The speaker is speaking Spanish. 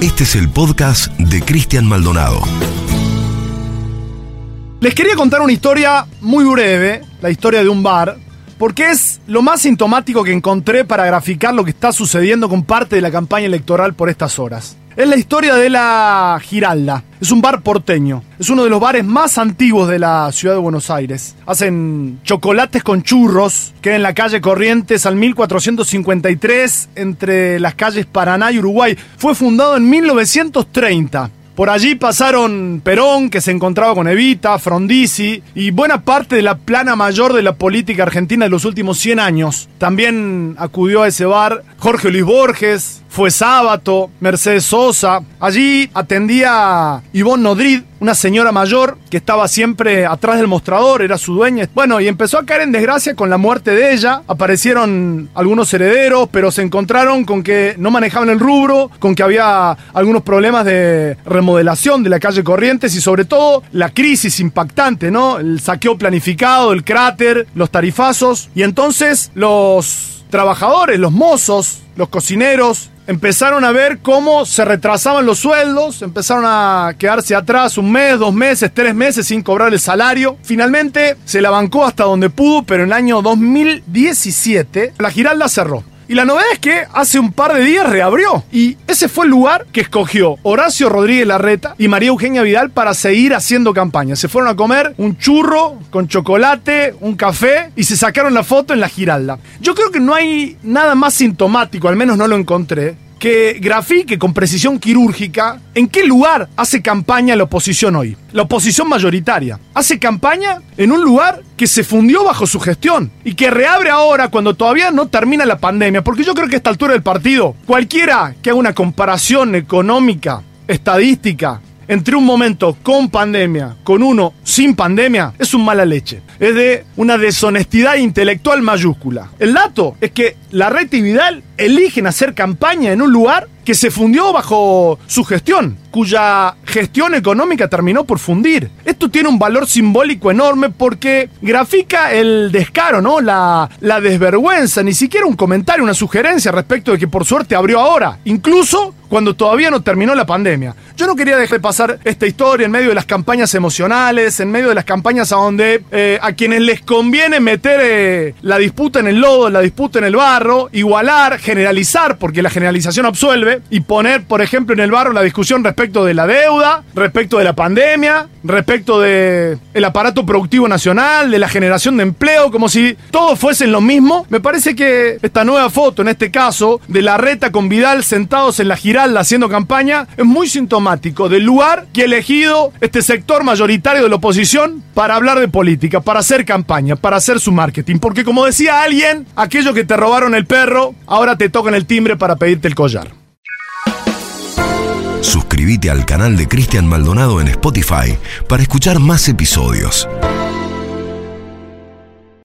Este es el podcast de Cristian Maldonado. Les quería contar una historia muy breve, la historia de un bar, porque es lo más sintomático que encontré para graficar lo que está sucediendo con parte de la campaña electoral por estas horas. Es la historia de la Giralda. Es un bar porteño. Es uno de los bares más antiguos de la ciudad de Buenos Aires. Hacen chocolates con churros. Queda en la calle Corrientes al 1453 entre las calles Paraná y Uruguay. Fue fundado en 1930. Por allí pasaron Perón, que se encontraba con Evita, Frondizi y buena parte de la plana mayor de la política argentina de los últimos 100 años. También acudió a ese bar Jorge Luis Borges, fue Sábato, Mercedes Sosa. Allí atendía Ivonne Nodrid, una señora mayor que estaba siempre atrás del mostrador, era su dueña. Bueno, y empezó a caer en desgracia con la muerte de ella. Aparecieron algunos herederos, pero se encontraron con que no manejaban el rubro, con que había algunos problemas de remodelación de la calle Corrientes y sobre todo la crisis impactante, ¿no? El saqueo planificado, el cráter, los tarifazos. Y entonces los trabajadores, los mozos, los cocineros, empezaron a ver cómo se retrasaban los sueldos, empezaron a quedarse atrás un mes, dos meses, tres meses sin cobrar el salario. Finalmente se la bancó hasta donde pudo, pero en el año 2017 la Giralda cerró. Y la novedad es que hace un par de días reabrió. Y ese fue el lugar que escogió Horacio Rodríguez Larreta y María Eugenia Vidal para seguir haciendo campaña. Se fueron a comer un churro con chocolate, un café y se sacaron la foto en la Giralda. Yo creo que no hay nada más sintomático, al menos no lo encontré, que grafique con precisión quirúrgica en qué lugar hace campaña la oposición hoy. La oposición mayoritaria. Hace campaña en un lugar que se fundió bajo su gestión y que reabre ahora cuando todavía no termina la pandemia. Porque yo creo que a esta altura del partido, cualquiera que haga una comparación económica, estadística, entre un momento con pandemia, con uno sin pandemia, es un mala leche. Es de una deshonestidad intelectual mayúscula. El dato es que la red y Vidal eligen hacer campaña en un lugar que se fundió bajo su gestión, cuya gestión económica terminó por fundir. Esto tiene un valor simbólico enorme porque grafica el descaro, ¿no? La, la desvergüenza, ni siquiera un comentario, una sugerencia respecto de que por suerte abrió ahora, incluso cuando todavía no terminó la pandemia. Yo no quería dejar pasar esta historia en medio de las campañas emocionales, en medio de las campañas a donde eh, a quienes les conviene meter eh, la disputa en el lodo, la disputa en el barro, igualar, generalizar, porque la generalización absuelve, y poner, por ejemplo, en el barro la discusión respecto de la deuda, respecto de la pandemia, respecto de el aparato productivo nacional, de la generación de empleo, como si todos fuesen lo mismo. Me parece que esta nueva foto, en este caso, de la reta con Vidal sentados en la Giralda haciendo campaña, es muy sintomático del lugar que ha elegido este sector mayoritario de la oposición para hablar de política, para hacer campaña, para hacer su marketing. Porque como decía alguien, aquellos que te robaron el perro, ahora te tocan el timbre para pedirte el collar. Suscríbete al canal de Cristian Maldonado en Spotify para escuchar más episodios.